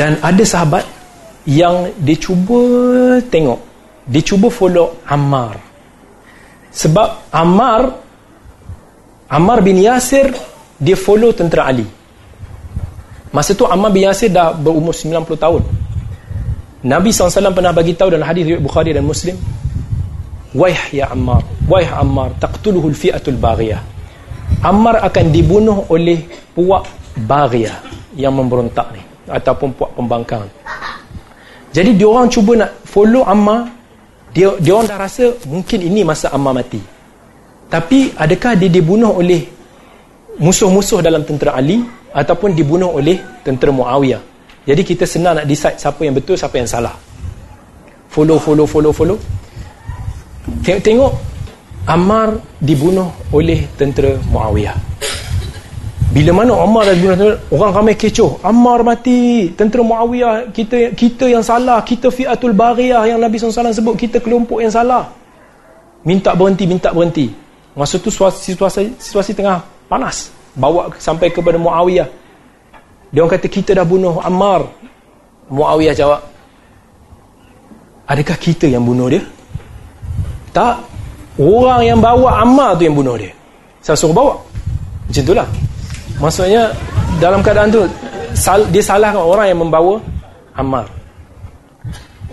dan ada sahabat yang dia cuba tengok. Dia cuba follow Ammar. Sebab Ammar Ammar bin Yasir dia follow tentera Ali. Masa tu Ammar bin Yasir dah berumur 90 tahun. Nabi SAW pernah bagi tahu dalam hadis Bukhari dan Muslim Waih ya Ammar Waih Ammar Taqtuluhu al-fi'atul baghiyah. Ammar akan dibunuh oleh puak baghiyah Yang memberontak ni Ataupun puak pembangkang Jadi dia orang cuba nak follow Ammar dia, dia orang dah rasa mungkin ini masa Ammar mati Tapi adakah dia dibunuh oleh Musuh-musuh dalam tentera Ali Ataupun dibunuh oleh tentera Muawiyah jadi kita senang nak decide siapa yang betul, siapa yang salah. Follow, follow, follow, follow. Tengok-tengok, Ammar dibunuh oleh tentera Muawiyah. Bila mana Ammar dah dibunuh, orang ramai kecoh. Ammar mati, tentera Muawiyah, kita kita yang salah, kita fi'atul bariyah yang Nabi SAW sebut, kita kelompok yang salah. Minta berhenti, minta berhenti. Masa tu situasi, situasi tengah panas. Bawa sampai kepada Muawiyah. Dia orang kata kita dah bunuh Ammar. Muawiyah jawab, Adakah kita yang bunuh dia? Tak. Orang yang bawa Ammar tu yang bunuh dia. Saya suruh bawa. Macam itulah. Maksudnya dalam keadaan tu dia salahkan orang yang membawa Ammar.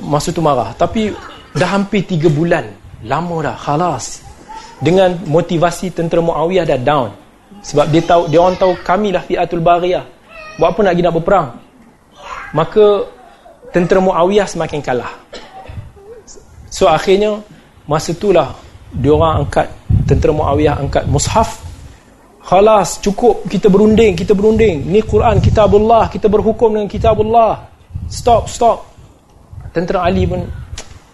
Masa tu marah. Tapi dah hampir 3 bulan. Lama dah. Khalas. Dengan motivasi tentera Muawiyah dah down. Sebab dia tahu dia orang tahu kamilah fi'atul bariyah buat apa nak pergi nak berperang maka tentera Muawiyah semakin kalah so akhirnya masa itulah diorang angkat tentera Muawiyah angkat mushaf khalas cukup kita berunding kita berunding. Ni Quran kitabullah kita berhukum dengan kitabullah. Stop stop. Tentera Ali pun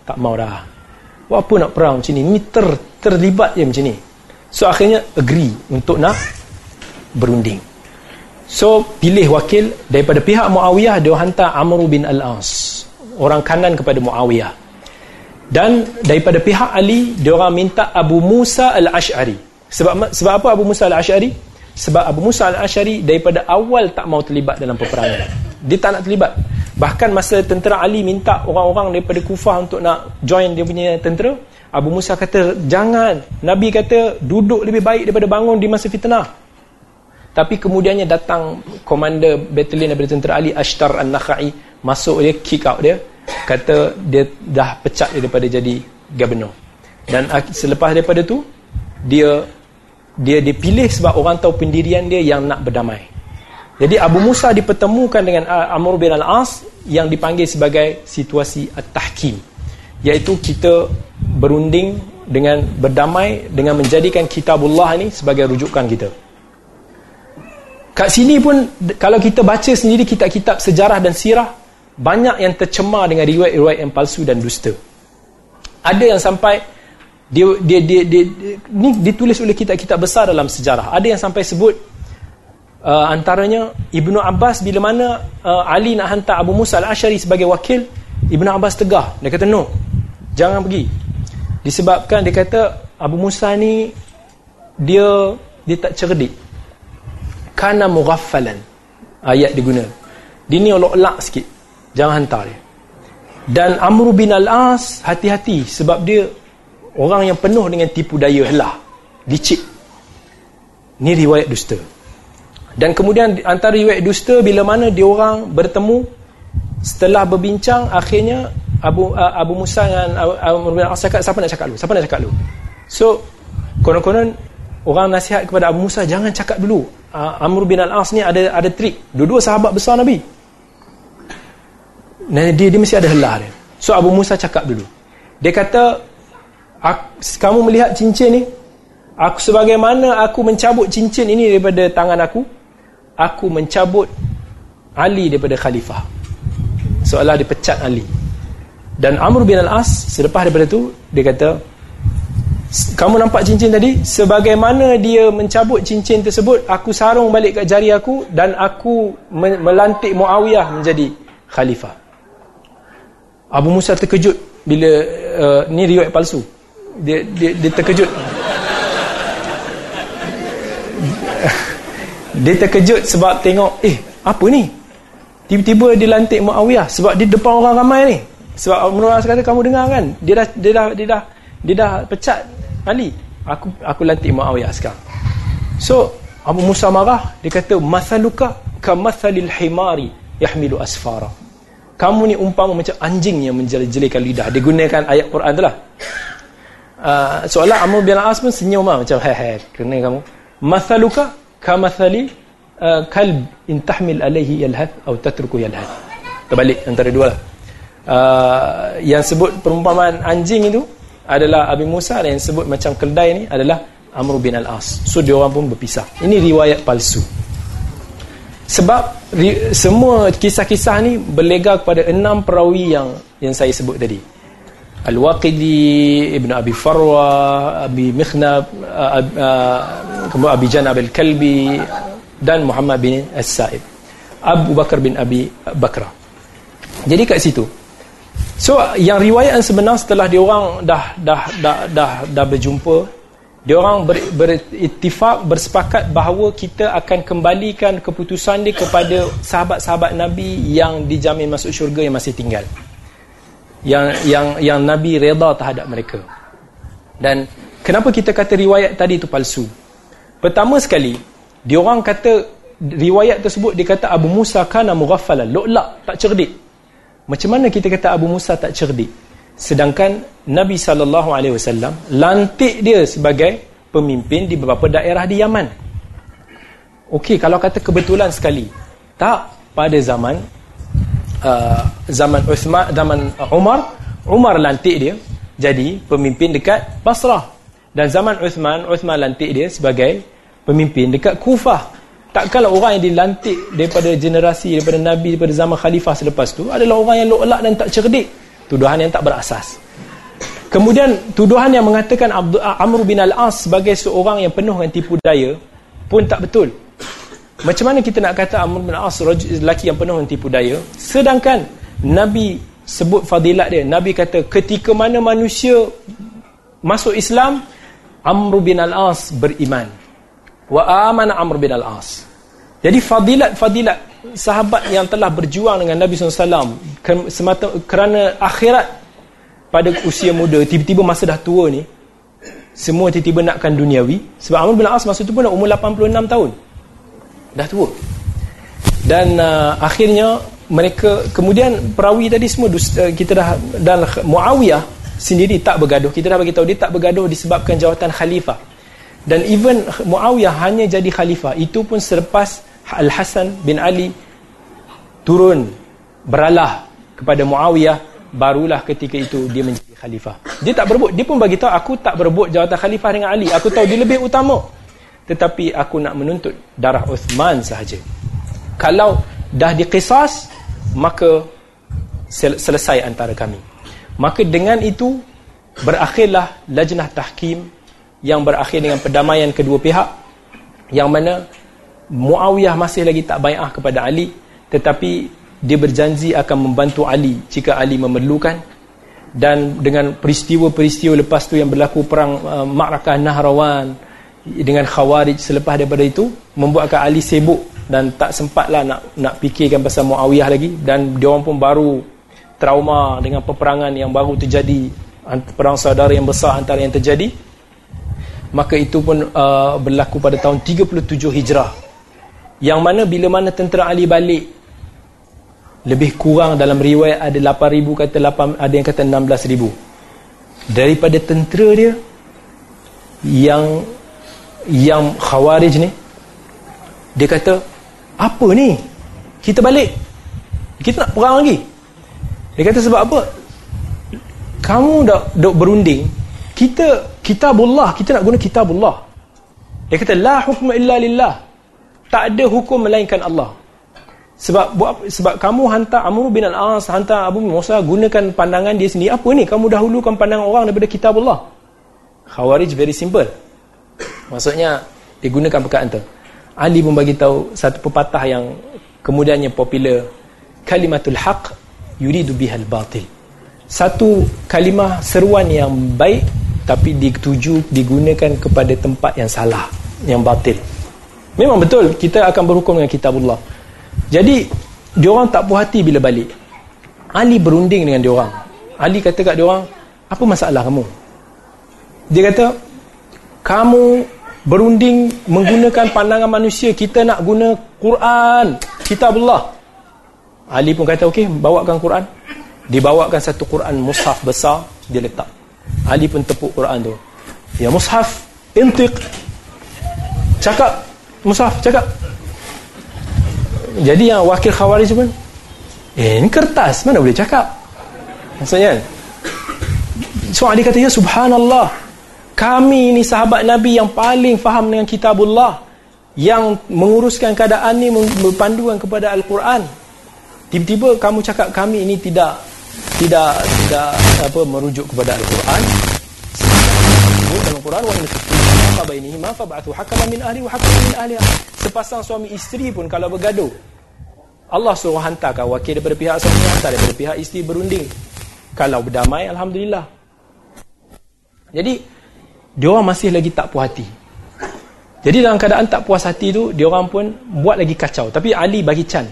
tak mau dah. Buat apa nak perang macam ni? Ni ter, terlibat je macam ni. So akhirnya agree untuk nak berunding. So pilih wakil daripada pihak Muawiyah dia hantar Amr bin Al-As. Orang kanan kepada Muawiyah. Dan daripada pihak Ali dia orang minta Abu Musa Al-Ash'ari. Sebab sebab apa Abu Musa Al-Ash'ari? Sebab Abu Musa Al-Ash'ari daripada awal tak mau terlibat dalam peperangan. Dia tak nak terlibat. Bahkan masa tentera Ali minta orang-orang daripada Kufah untuk nak join dia punya tentera, Abu Musa kata, "Jangan. Nabi kata duduk lebih baik daripada bangun di masa fitnah." Tapi kemudiannya datang komander batalion daripada tentera Ali Ashtar An-Nakhai masuk dia kick out dia kata dia dah pecat daripada jadi governor. Dan selepas daripada tu dia dia dipilih sebab orang tahu pendirian dia yang nak berdamai. Jadi Abu Musa dipertemukan dengan Amr bin Al-As yang dipanggil sebagai situasi at-tahkim iaitu kita berunding dengan berdamai dengan menjadikan kitabullah ini sebagai rujukan kita. Kat sini pun kalau kita baca sendiri kitab-kitab sejarah dan sirah banyak yang tercemar dengan riwayat-riwayat yang palsu dan dusta. Ada yang sampai dia dia dia, dia, dia ni ditulis oleh kitab-kitab besar dalam sejarah. Ada yang sampai sebut uh, antaranya Ibnu Abbas bila mana uh, Ali nak hantar Abu Musa Al-Asy'ari sebagai wakil, Ibnu Abbas tegah. Dia kata no. Jangan pergi. Disebabkan dia kata Abu Musa ni dia dia tak cerdik kana mughaffalan ayat diguna dia ni olok-olak sikit jangan hantar dia dan Amr bin Al-As hati-hati sebab dia orang yang penuh dengan tipu daya lah. Licik. Ni riwayat dusta. Dan kemudian antara riwayat dusta bila mana dia orang bertemu setelah berbincang akhirnya Abu uh, Abu Musa dan Amr bin Al-As cakap siapa nak cakap dulu? Siapa nak cakap dulu? So konon-konon orang nasihat kepada Abu Musa jangan cakap dulu. Uh, Amr bin Al-As ni ada ada trik. Dua-dua sahabat besar Nabi. Nah, dia, dia mesti ada helah dia. So Abu Musa cakap dulu. Dia kata kamu melihat cincin ni? Aku sebagaimana aku mencabut cincin ini daripada tangan aku aku mencabut Ali daripada khalifah. Seolah dia pecat Ali. Dan Amr bin Al-As selepas daripada tu dia kata kamu nampak cincin tadi? Sebagaimana dia mencabut cincin tersebut aku sarung balik kat jari aku dan aku melantik Muawiyah menjadi khalifah. Abu Musa terkejut bila uh, ni riwayat palsu dia dia, dia terkejut. Dia terkejut sebab tengok eh apa ni? Tiba-tiba dilantik Muawiyah sebab di depan orang ramai ni. Sebab Umar kata kamu dengar kan? Dia dah dia dah dia dah dia dah pecat Ali. Aku aku lantik Muawiyah sekarang. So Abu Musa marah. Dia kata masaluka kamathalil himari yahmilu asfara. Kamu ni umpama macam anjing yang menjeli-jelikan lidah. Dia gunakan ayat Quran tu lah uh, soalan Amr bin Al-As pun senyum lah macam hei hei kena kamu. Masaluka kamathali uh, kalb intahmil alaihi yalhath atau tatruku yalhath. Terbalik antara dua lah. Uh, yang sebut perumpamaan anjing itu adalah Abi Musa dan yang sebut macam keldai ni adalah Amr bin Al-As. So dia orang pun berpisah. Ini riwayat palsu. Sebab ri, semua kisah-kisah ni berlega kepada enam perawi yang yang saya sebut tadi Al-Waqidi Ibn Abi Farwa Abi Mikhnab kemudian Abi Janab Al-Kalbi dan Muhammad bin As-Sa'id. Abu Bakar bin Abi Bakra jadi kat situ. So yang riwayat yang sebenar setelah dia orang dah dah dah dah dah berjumpa, dia orang ber, berittifaq bersepakat bahawa kita akan kembalikan keputusan dia kepada sahabat-sahabat Nabi yang dijamin masuk syurga yang masih tinggal. Yang yang yang Nabi redha terhadap mereka. Dan kenapa kita kata riwayat tadi itu palsu? Pertama sekali, dia orang kata riwayat tersebut dia kata Abu Musa kana mughaffalan, lu'la, tak cerdik. Macam mana kita kata Abu Musa tak cerdik? Sedangkan Nabi SAW lantik dia sebagai pemimpin di beberapa daerah di Yaman. Okey, kalau kata kebetulan sekali. Tak pada zaman uh, zaman Uthman, zaman Umar, Umar lantik dia jadi pemimpin dekat Basrah. Dan zaman Uthman, Uthman lantik dia sebagai pemimpin dekat Kufah. Takkanlah orang yang dilantik daripada generasi, daripada Nabi, daripada zaman Khalifah selepas tu adalah orang yang lo'lak dan tak cerdik. Tuduhan yang tak berasas. Kemudian tuduhan yang mengatakan Amr bin Al-As sebagai seorang yang penuh dengan tipu daya pun tak betul. Macam mana kita nak kata Amr bin Al-As lelaki yang penuh tipu daya sedangkan Nabi sebut fadilat dia. Nabi kata ketika mana manusia masuk Islam Amr bin Al-As beriman wa amana Amr bin Al-As. Jadi fadilat-fadilat sahabat yang telah berjuang dengan Nabi SAW semata kerana akhirat pada usia muda tiba-tiba masa dah tua ni semua tiba-tiba nakkan duniawi sebab Amr bin Al-As masa tu pun dah umur 86 tahun dah tua. Dan uh, akhirnya mereka kemudian perawi tadi semua uh, kita dah dan Muawiyah sendiri tak bergaduh. Kita dah bagi tahu dia tak bergaduh disebabkan jawatan khalifah. Dan even Muawiyah hanya jadi khalifah. Itu pun selepas Al-Hasan bin Ali turun beralah kepada Muawiyah barulah ketika itu dia menjadi khalifah. Dia tak berebut. Dia pun bagi tahu aku tak berebut jawatan khalifah dengan Ali. Aku tahu dia lebih utama tetapi aku nak menuntut darah Uthman sahaja. Kalau dah diqisas maka sel selesai antara kami. Maka dengan itu berakhirlah lajnah tahkim yang berakhir dengan perdamaian kedua pihak yang mana Muawiyah masih lagi tak bai'ah kepada Ali tetapi dia berjanji akan membantu Ali jika Ali memerlukan. Dan dengan peristiwa-peristiwa lepas tu yang berlaku perang uh, Ma'rakah Nahrawan dengan Khawarij selepas daripada itu membuatkan Ali sibuk dan tak sempatlah nak nak fikirkan pasal Muawiyah lagi. Dan dia orang pun baru trauma dengan peperangan yang baru terjadi perang saudara yang besar antara yang terjadi. Maka itu pun uh, berlaku pada tahun 37 Hijrah. Yang mana bila mana tentera Ali balik lebih kurang dalam riwayat ada 8,000 kata 8, ada yang kata 16,000 daripada tentera dia yang yang khawarij ni dia kata apa ni? Kita balik. Kita nak perang lagi. Dia kata sebab apa? Kamu dah duk berunding. Kita kitabullah. Kita nak guna kitabullah. Dia kata la hukma illa lillah. Tak ada hukum melainkan Allah. Sebab buat sebab kamu hantar Amr bin Al-As hantar Abu Musa gunakan pandangan dia sendiri. Apa ni? Kamu dahulukan pandangan orang daripada kitabullah. Khawarij very simple maksudnya dia gunakan perkataan tu. Ali pun bagi tahu satu pepatah yang kemudiannya popular. Kalimatul haq yuridu bihal batil. Satu kalimah seruan yang baik tapi dituju digunakan kepada tempat yang salah yang batil. Memang betul kita akan berhukum dengan kitabullah. Jadi dia orang tak puas hati bila balik. Ali berunding dengan dia orang Ali kata kat dia orang apa masalah kamu? Dia kata kamu berunding menggunakan pandangan manusia kita nak guna Quran kitabullah. Ali pun kata okey bawakan Quran. Dibawakan satu Quran mushaf besar dia letak. Ali pun tepuk Quran tu. Ya mushaf intiq. Cakap mushaf cakap. Jadi yang wakil khawarij pun eh ini kertas mana boleh cakap? Maksudnya so Ali kata ya subhanallah kami ni sahabat Nabi yang paling faham dengan kitabullah yang menguruskan keadaan ni berpanduan kepada Al-Quran. Tiba-tiba kamu cakap kami ini tidak tidak tidak apa merujuk kepada Al-Quran. Dalam Quran wa in khiftum bainihima fab'athu hakaman min ahli wa hakaman min sepasang suami isteri pun kalau bergaduh Allah suruh hantarkan wakil daripada pihak suami hantar daripada pihak isteri berunding. Kalau berdamai alhamdulillah. Jadi dia orang masih lagi tak puas hati. Jadi dalam keadaan tak puas hati tu dia orang pun buat lagi kacau. Tapi Ali bagi can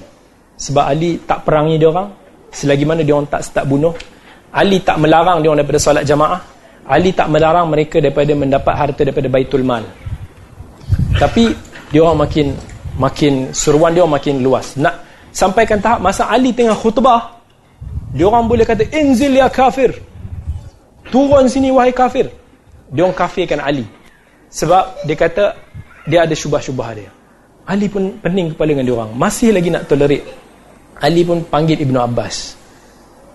sebab Ali tak perangi dia orang. Selagi mana dia orang tak start bunuh Ali tak melarang dia orang daripada solat jamaah. Ali tak melarang mereka daripada mendapat harta daripada Baitul Mal. Tapi dia orang makin makin seruan dia orang makin luas. Nak sampaikan tahap masa Ali tengah khutbah dia orang boleh kata inzil ya kafir. Turun sini wahai kafir dia orang kafirkan Ali sebab dia kata dia ada syubah-syubah dia Ali pun pening kepala dengan dia orang masih lagi nak tolerate Ali pun panggil Ibnu Abbas.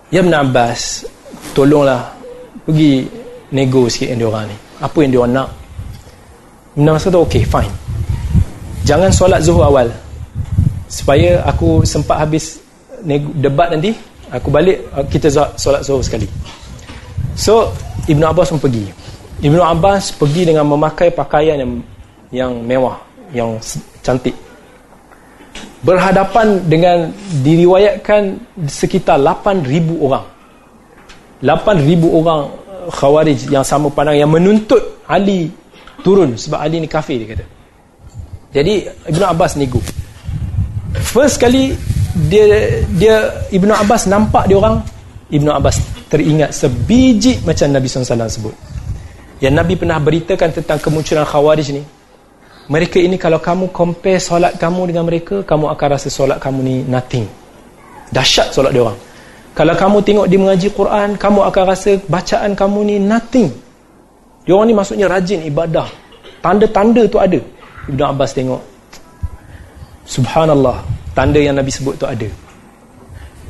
Ya Ibnu Abbas, tolonglah pergi nego sikit dengan diorang ni. Apa yang diorang nak? Ibnu Abbas kata, okay, fine. Jangan solat zuhur awal. Supaya aku sempat habis debat nanti, aku balik, kita solat zuhur sekali. So, Ibnu Abbas pun pergi. Ibnu Abbas pergi dengan memakai pakaian yang yang mewah, yang cantik. Berhadapan dengan diriwayatkan sekitar 8,000 orang. 8,000 orang khawarij yang sama pandang yang menuntut Ali turun sebab Ali ni kafir dia kata. Jadi Ibn Abbas nego first kali dia dia Ibn Abbas nampak dia orang Ibn Abbas teringat sebiji macam Nabi SAW sebut yang Nabi pernah beritakan tentang kemunculan khawarij ni. Mereka ini kalau kamu compare solat kamu dengan mereka kamu akan rasa solat kamu ni nothing. Dahsyat solat dia orang. Kalau kamu tengok dia mengaji Quran kamu akan rasa bacaan kamu ni nothing. Dia orang ni maksudnya rajin ibadah. Tanda-tanda tu ada. Ibn Abbas tengok. Subhanallah. Tanda yang Nabi sebut tu ada.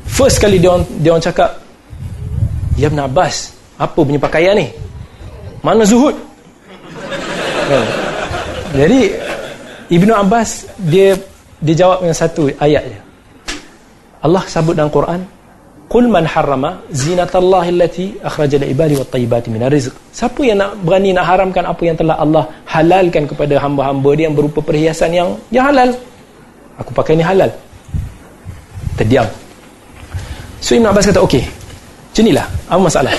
First kali dia orang, dia orang cakap Ya Ibn Abbas apa punya pakaian ni mana zuhud kan? Jadi Ibnu Abbas dia dia jawab dengan satu ayat je. Allah sebut dalam Quran, "Qul man harrama zinatallahi allati akhraja lil ibadi wat tayyibati minar rizq." Siapa yang nak berani nak haramkan apa yang telah Allah halalkan kepada hamba-hamba dia yang berupa perhiasan yang yang halal? Aku pakai ni halal. Terdiam. So Ibn Abbas kata, "Okey. Macam inilah, apa masalah?"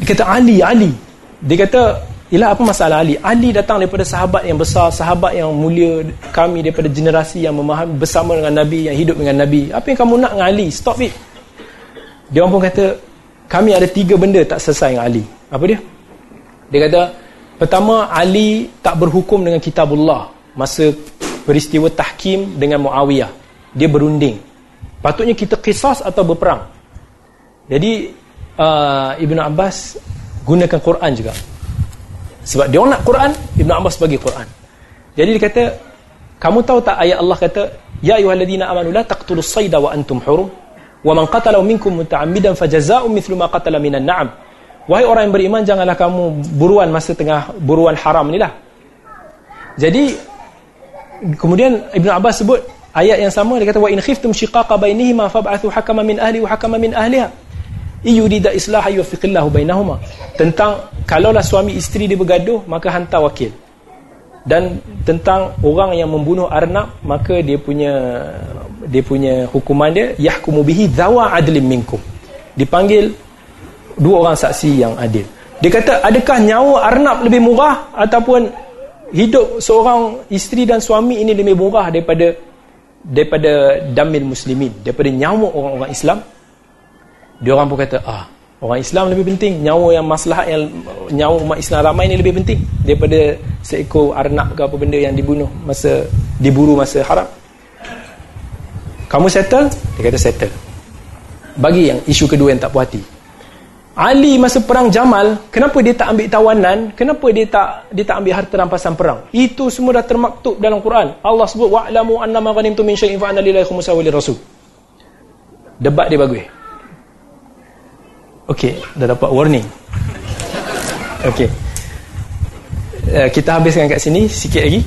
Dia kata, "Ali, Ali." Dia kata, Ialah apa masalah Ali? Ali datang daripada sahabat yang besar, sahabat yang mulia kami daripada generasi yang memahami bersama dengan Nabi, yang hidup dengan Nabi. Apa yang kamu nak dengan Ali? Stop it. Dia orang pun kata, kami ada tiga benda tak selesai dengan Ali. Apa dia? Dia kata, pertama, Ali tak berhukum dengan kitabullah masa peristiwa tahkim dengan Muawiyah. Dia berunding. Patutnya kita kisah atau berperang. Jadi, uh, Ibn Abbas gunakan Quran juga. Sebab dia nak Quran Ibn Abbas bagi Quran. Jadi dia kata kamu tahu tak ayat Allah kata ya ayyuhalladzina amanu la taqtulus sayda wa antum hurum wa man qatala minkum muta'ammidan fajazaa'un mithlu ma qatala minan na'am wahai orang yang beriman janganlah kamu buruan masa tengah buruan haram ni lah jadi kemudian Ibn Abbas sebut ayat yang sama dia kata wa in khiftum shiqaqa bainihima fab'athu hakaman min ahli wa hakaman min ahliha iyurida islah yufiqillahu bainahuma. Tentang kalaulah suami isteri dia bergaduh maka hantar wakil. Dan tentang orang yang membunuh arnab maka dia punya dia punya hukuman dia yahkumu bihi dhawa adlim minkum. Dipanggil dua orang saksi yang adil. Dia kata adakah nyawa arnab lebih murah ataupun hidup seorang isteri dan suami ini lebih murah daripada daripada damil muslimin daripada nyawa orang-orang Islam dia orang pun kata ah orang Islam lebih penting. Nyawa yang maslahat yang nyawa umat Islam ramai ni lebih penting daripada seekor arnak ke apa benda yang dibunuh masa diburu masa haram. Kamu settle? Dia kata settle. Bagi yang isu kedua yang tak puas hati. Ali masa perang Jamal kenapa dia tak ambil tawanan? Kenapa dia tak dia tak ambil harta rampasan perang? Itu semua dah termaktub dalam Quran. Allah sebut wa'lamu annama ghanimtum min syai'in fa anna lillahi khumsahu debat dia bagus Okey, dah dapat warning. Okey. Uh, kita habiskan kat sini sikit lagi.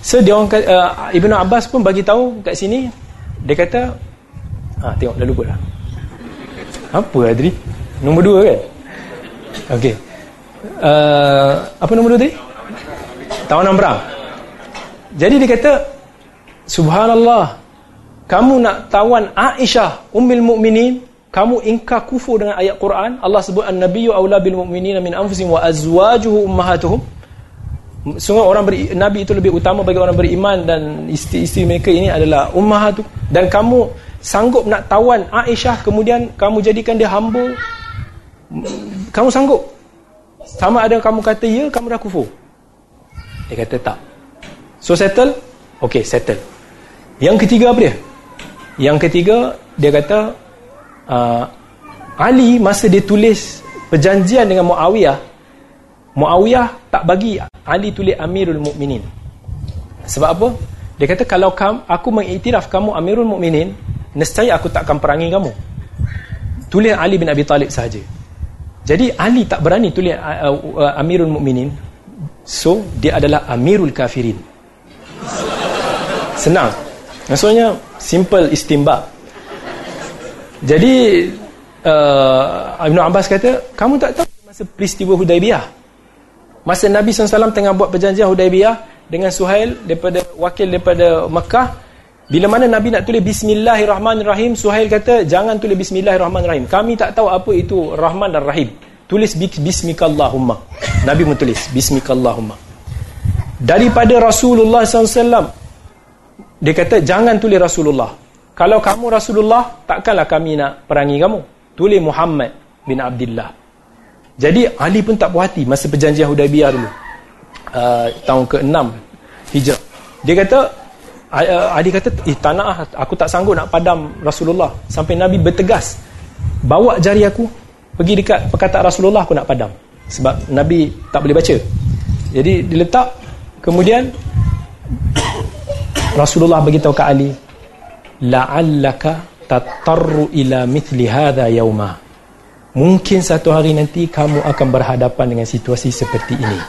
So dia orang uh, Ibnu Abbas pun bagi tahu kat sini dia kata ha tengok dah lupa dah. Apa Adri? Nombor dua kan? Okey. Uh, apa nombor dua tadi? Tawanan perang. Jadi dia kata Subhanallah kamu nak tawan Aisyah Ummul Mukminin kamu ingkar kufur dengan ayat Quran. Allah sebut an-nabiyyu aula bil mu'minina min anfusihim wa azwajuhu ummahatuhum. Sungguh orang beri, nabi itu lebih utama bagi orang beriman dan isteri-isteri mereka ini adalah ummahatu. Dan kamu sanggup nak tawan Aisyah kemudian kamu jadikan dia hamba kamu sanggup? Sama ada kamu kata ya kamu dah kufur. Dia kata tak. So settle? Ok settle. Yang ketiga apa dia? Yang ketiga dia kata uh, Ali masa dia tulis perjanjian dengan Muawiyah Muawiyah tak bagi Ali tulis Amirul Mukminin. Sebab apa? Dia kata kalau kamu, aku mengiktiraf kamu Amirul Mukminin, nescaya aku tak akan perangi kamu. Tulis Ali bin Abi Talib saja. Jadi Ali tak berani tulis uh, uh, Amirul Mukminin. So dia adalah Amirul Kafirin. Senang. Maksudnya simple istimbab. Jadi uh, Ibn Abbas kata, kamu tak tahu masa peristiwa Hudaibiyah. Masa Nabi SAW tengah buat perjanjian Hudaibiyah dengan Suhail daripada wakil daripada Mekah, bila mana Nabi nak tulis Bismillahirrahmanirrahim, Suhail kata, jangan tulis Bismillahirrahmanirrahim. Kami tak tahu apa itu Rahman dan Rahim. Tulis Bismikallahumma. Nabi menulis Bismikallahumma. Daripada Rasulullah SAW, dia kata, jangan tulis Rasulullah kalau kamu Rasulullah takkanlah kami nak perangi kamu. Tulis Muhammad bin Abdullah. Jadi Ali pun tak puas hati masa perjanjian Hudaibiyah dulu. Uh, tahun ke-6 hijrah. Dia kata uh, Ali kata eh tak nak ah, aku tak sanggup nak padam Rasulullah. Sampai Nabi bertegas bawa jari aku pergi dekat perkataan Rasulullah aku nak padam. Sebab Nabi tak boleh baca. Jadi diletak kemudian Rasulullah beritahu ke Ali la'allaka tatarru ila mithli hadha yauma mungkin satu hari nanti kamu akan berhadapan dengan situasi seperti ini.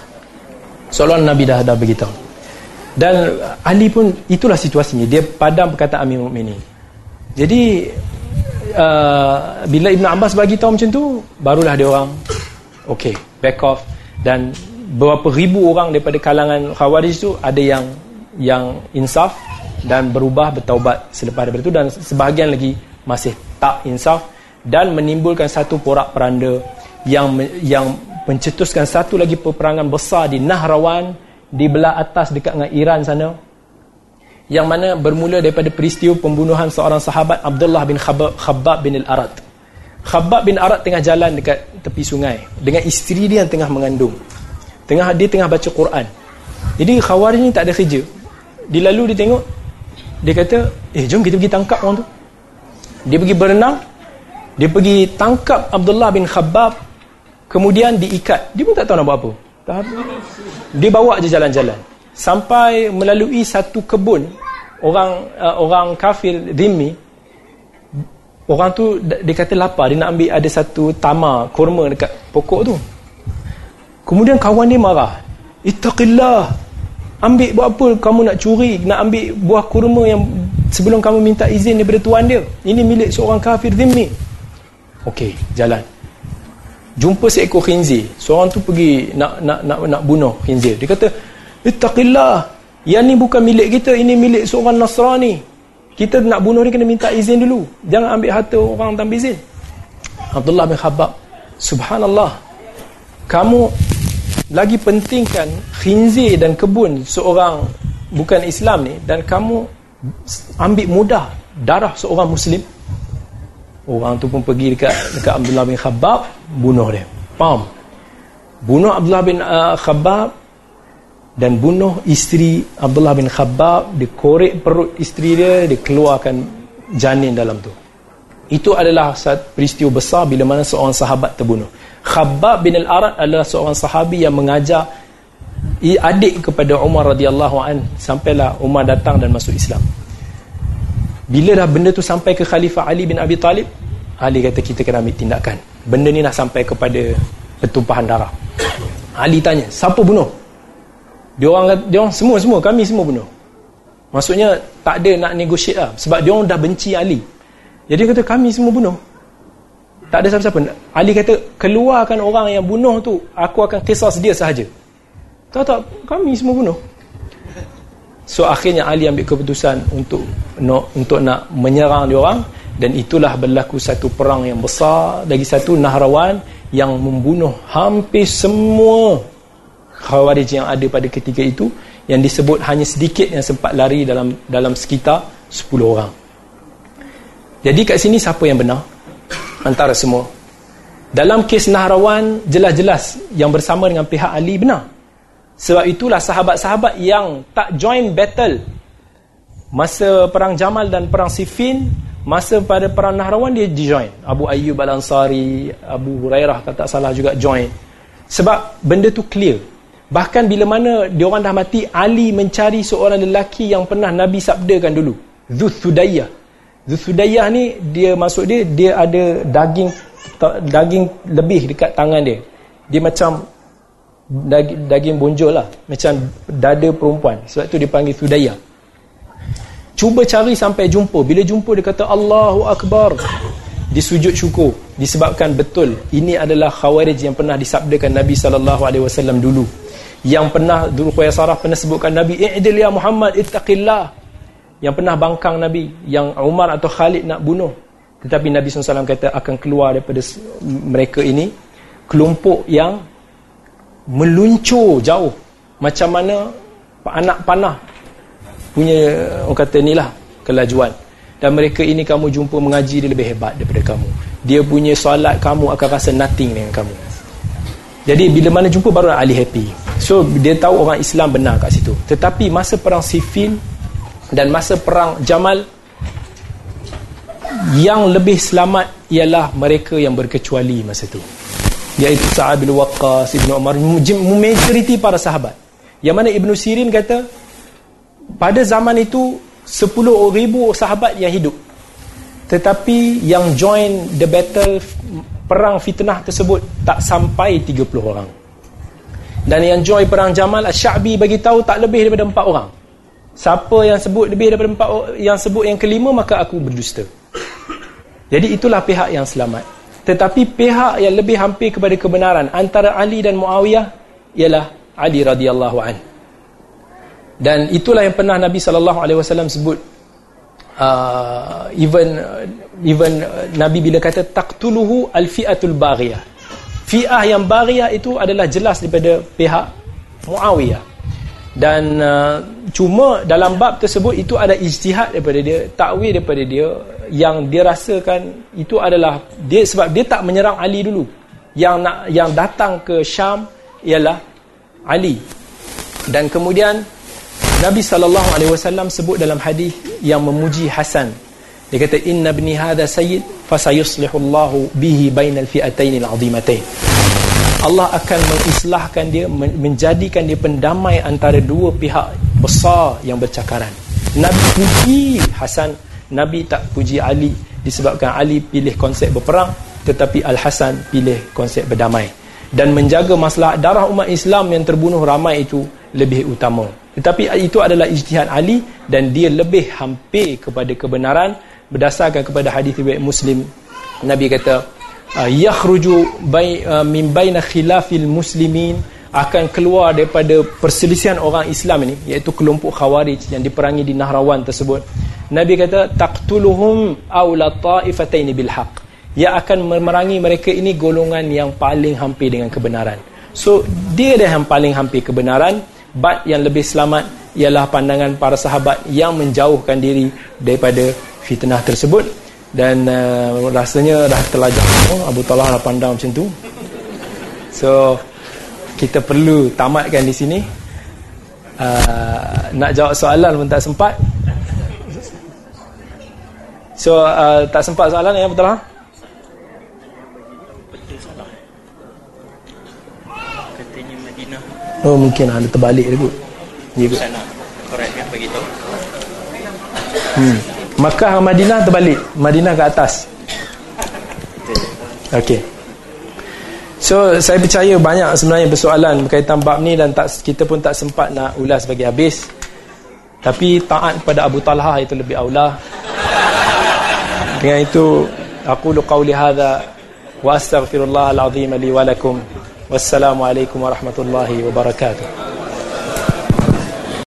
Seolah Nabi dah ada beritahu. Dan Ali pun itulah situasinya. Dia padam perkataan Amir Mu'minin jadi uh, bila Ibn Abbas bagi tahu macam tu barulah dia orang ok back off. Dan beberapa ribu orang daripada kalangan Khawarij tu ada yang yang insaf dan berubah bertaubat selepas daripada itu. Dan sebahagian lagi masih tak insaf dan menimbulkan satu porak peranda yang yang mencetuskan satu lagi peperangan besar di Nahrawan di belah atas dekat dengan Iran sana yang mana bermula daripada peristiwa pembunuhan seorang sahabat Abdullah bin Khabbab bin Al-Arad. Khabbab bin Arad tengah jalan dekat tepi sungai dengan isteri dia yang tengah mengandung. Tengah dia tengah baca Quran. Jadi khawarij ni tak ada kerja. Dilalu dia tengok dia kata eh jom kita pergi tangkap orang tu. Dia pergi berenang dia pergi tangkap Abdullah bin Khabbab kemudian diikat. Dia pun tak tahu nak buat apa. Dia bawa je jalan-jalan. Sampai melalui satu kebun orang uh, orang kafir dhimmi orang tu dia kata lapar. Dia nak ambil ada satu tama kurma dekat pokok tu. Kemudian kawan dia marah. Ittaqillah ambil buat apa kamu nak curi nak ambil buah kurma yang sebelum kamu minta izin daripada tuan dia. Ini milik seorang kafir zimmi. Ok jalan. Jumpa seekor khinzir. Seorang tu pergi nak nak nak nak bunuh khinzir. Dia kata ittaqillah yang ni bukan milik kita ini milik seorang nasrani. Kita nak bunuh dia kena minta izin dulu. Jangan ambil harta orang tanpa izin. Abdullah bin Khabbab subhanallah kamu lagi pentingkan khinzir dan kebun seorang bukan Islam ni dan kamu ambil mudah darah seorang muslim. Orang tu pun pergi dekat dekat Abdullah bin Khabbab bunuh dia. Pam bunuh Abdullah bin uh, Khabbab dan bunuh isteri Abdullah bin Khabbab dikorek perut isteri dia dikeluarkan janin dalam tu. Itu adalah peristiwa besar bila mana seorang sahabat terbunuh Khabbab bin Al-Arad adalah seorang sahabi yang mengajar adik kepada Umar radhiyallahu an sampailah Umar datang dan masuk Islam. Bila dah benda tu sampai ke Khalifah Ali bin Abi Talib Ali kata kita kena ambil tindakan. Benda ni dah sampai kepada pertumpahan darah. Ali tanya siapa bunuh? Dia orang dia orang semua semua kami semua bunuh. Maksudnya tak ada nak negotiate lah. Sebab dia orang dah benci Ali. Jadi kata kami semua bunuh tak ada siapa-siapa. Ali kata keluarkan orang yang bunuh tu aku akan kisah dia sahaja. Tak tak kami semua bunuh. So akhirnya Ali ambil keputusan untuk no, untuk nak menyerang dia orang. Dan itulah berlaku satu perang yang besar lagi satu Nahrawan yang membunuh hampir semua khawarij yang ada pada ketika itu yang disebut hanya sedikit yang sempat lari dalam dalam sekitar 10 orang. Jadi kat sini siapa yang benar antara semua dalam kes Nahrawan jelas-jelas yang bersama dengan pihak Ali benar sebab itulah sahabat-sahabat yang tak join battle masa perang Jamal dan perang Siffin, masa pada perang Nahrawan dia join. Abu Ayyub Al-Ansari, Abu Hurairah kata salah juga join. Sebab benda tu clear. Bahkan bila mana dia orang dah mati, Ali mencari seorang lelaki yang pernah Nabi sabdakan dulu. Zuthudayah. Zuthudayah ni dia masuk dia dia ada daging daging lebih dekat tangan dia. Dia macam daging, daging bonjol lah. Macam dada perempuan. Sebab tu dia panggil Sudaya cuba cari sampai jumpa. Bila jumpa dia kata Allahu Akbar. Di sujud syukur. Disebabkan betul ini adalah khawarij yang pernah disabdakan Nabi SAW dulu. Yang pernah dulu Khuya Sarah pernah sebutkan Nabi i'dil ya Muhammad ittaqillah yang pernah bangkang Nabi yang Umar atau Khalid nak bunuh. Tetapi Nabi SAW kata akan keluar daripada mereka ini kelompok yang meluncur jauh. Macam mana anak panah punya orang kata ni lah kelajuan. Dan mereka ini kamu jumpa mengaji dia lebih hebat daripada kamu. Dia punya solat kamu akan rasa nothing dengan kamu. Jadi bila mana jumpa baru Ali happy. So dia tahu orang Islam benar kat situ. Tetapi masa perang Siffin dan masa perang Jamal yang lebih selamat ialah mereka yang berkecuali masa itu. Iaitu Sa'ad bin Waqqas Ibn Umar majoriti para sahabat. Yang mana Ibn Sirin kata pada zaman itu 10 ribu sahabat yang hidup. Tetapi yang join the battle perang fitnah tersebut tak sampai 30 orang. Dan yang join perang Jamal Al-Sya'bi bagi tahu tak lebih daripada 4 orang siapa yang sebut lebih daripada 4 orang yang sebut yang kelima maka aku berdusta jadi itulah pihak yang selamat tetapi pihak yang lebih hampir kepada kebenaran antara Ali dan Muawiyah ialah Ali radhiyallahu an. Dan itulah yang pernah Nabi sallallahu alaihi wasallam sebut uh, even even uh, Nabi bila kata taqtuluhu al-fi'atul baghiyah. Fi'ah yang baghiyah itu adalah jelas daripada pihak Muawiyah. Dan uh, cuma dalam bab tersebut itu ada ijtihad daripada dia, takwil daripada dia yang dia rasakan itu adalah dia sebab dia tak menyerang Ali dulu. Yang nak yang datang ke Syam ialah Ali. Dan kemudian Nabi sallallahu alaihi wasallam sebut dalam hadis yang memuji Hasan. Dia kata inna ibni hadha sayyid fasayuslihu Allah bihi bainal fi'atain al'azimatain Allah akan mengislahkan dia menjadikan dia pendamai antara dua pihak besar yang bercakaran. Nabi puji Hasan Nabi tak puji Ali disebabkan Ali pilih konsep berperang tetapi Al-Hasan pilih konsep berdamai. Dan menjaga masalah darah umat Islam yang terbunuh ramai itu lebih utama. Tetapi itu adalah ijtihad Ali dan dia lebih hampir kepada kebenaran berdasarkan kepada hadis riwayat Muslim. Nabi kata yakhruju bai ah, min baina khilafil muslimin akan keluar daripada perselisihan orang Islam ini iaitu kelompok khawarij yang diperangi di Nahrawan tersebut Nabi kata taqtuluhum aw la ta'ifataini bil haqq. Ia akan memerangi mereka ini golongan yang paling hampir dengan kebenaran. So dia dah yang paling hampir kebenaran, but yang lebih selamat ialah pandangan para sahabat yang menjauhkan diri daripada fitnah tersebut dan uh, rasanya dah terlajak oh, Abu Talha dah pandang macam tu so kita perlu tamatkan di sini uh, nak jawab soalan pun tak sempat so uh, tak sempat soalan ya Abu Talha Oh mungkin ada terbalik dia kot. Ya kot. Sana korek kan bagi tahu. Hmm. Makkah dan Madinah terbalik. Madinah ke atas. Okey. So saya percaya banyak sebenarnya persoalan berkaitan bab ni dan tak kita pun tak sempat nak ulas bagi habis. Tapi taat kepada Abu Talha itu lebih aula. Dengan itu aku lu qauli hadza wa astaghfirullah alazim li wa lakum. Wassalamualaikum warahmatullahi wabarakatuh.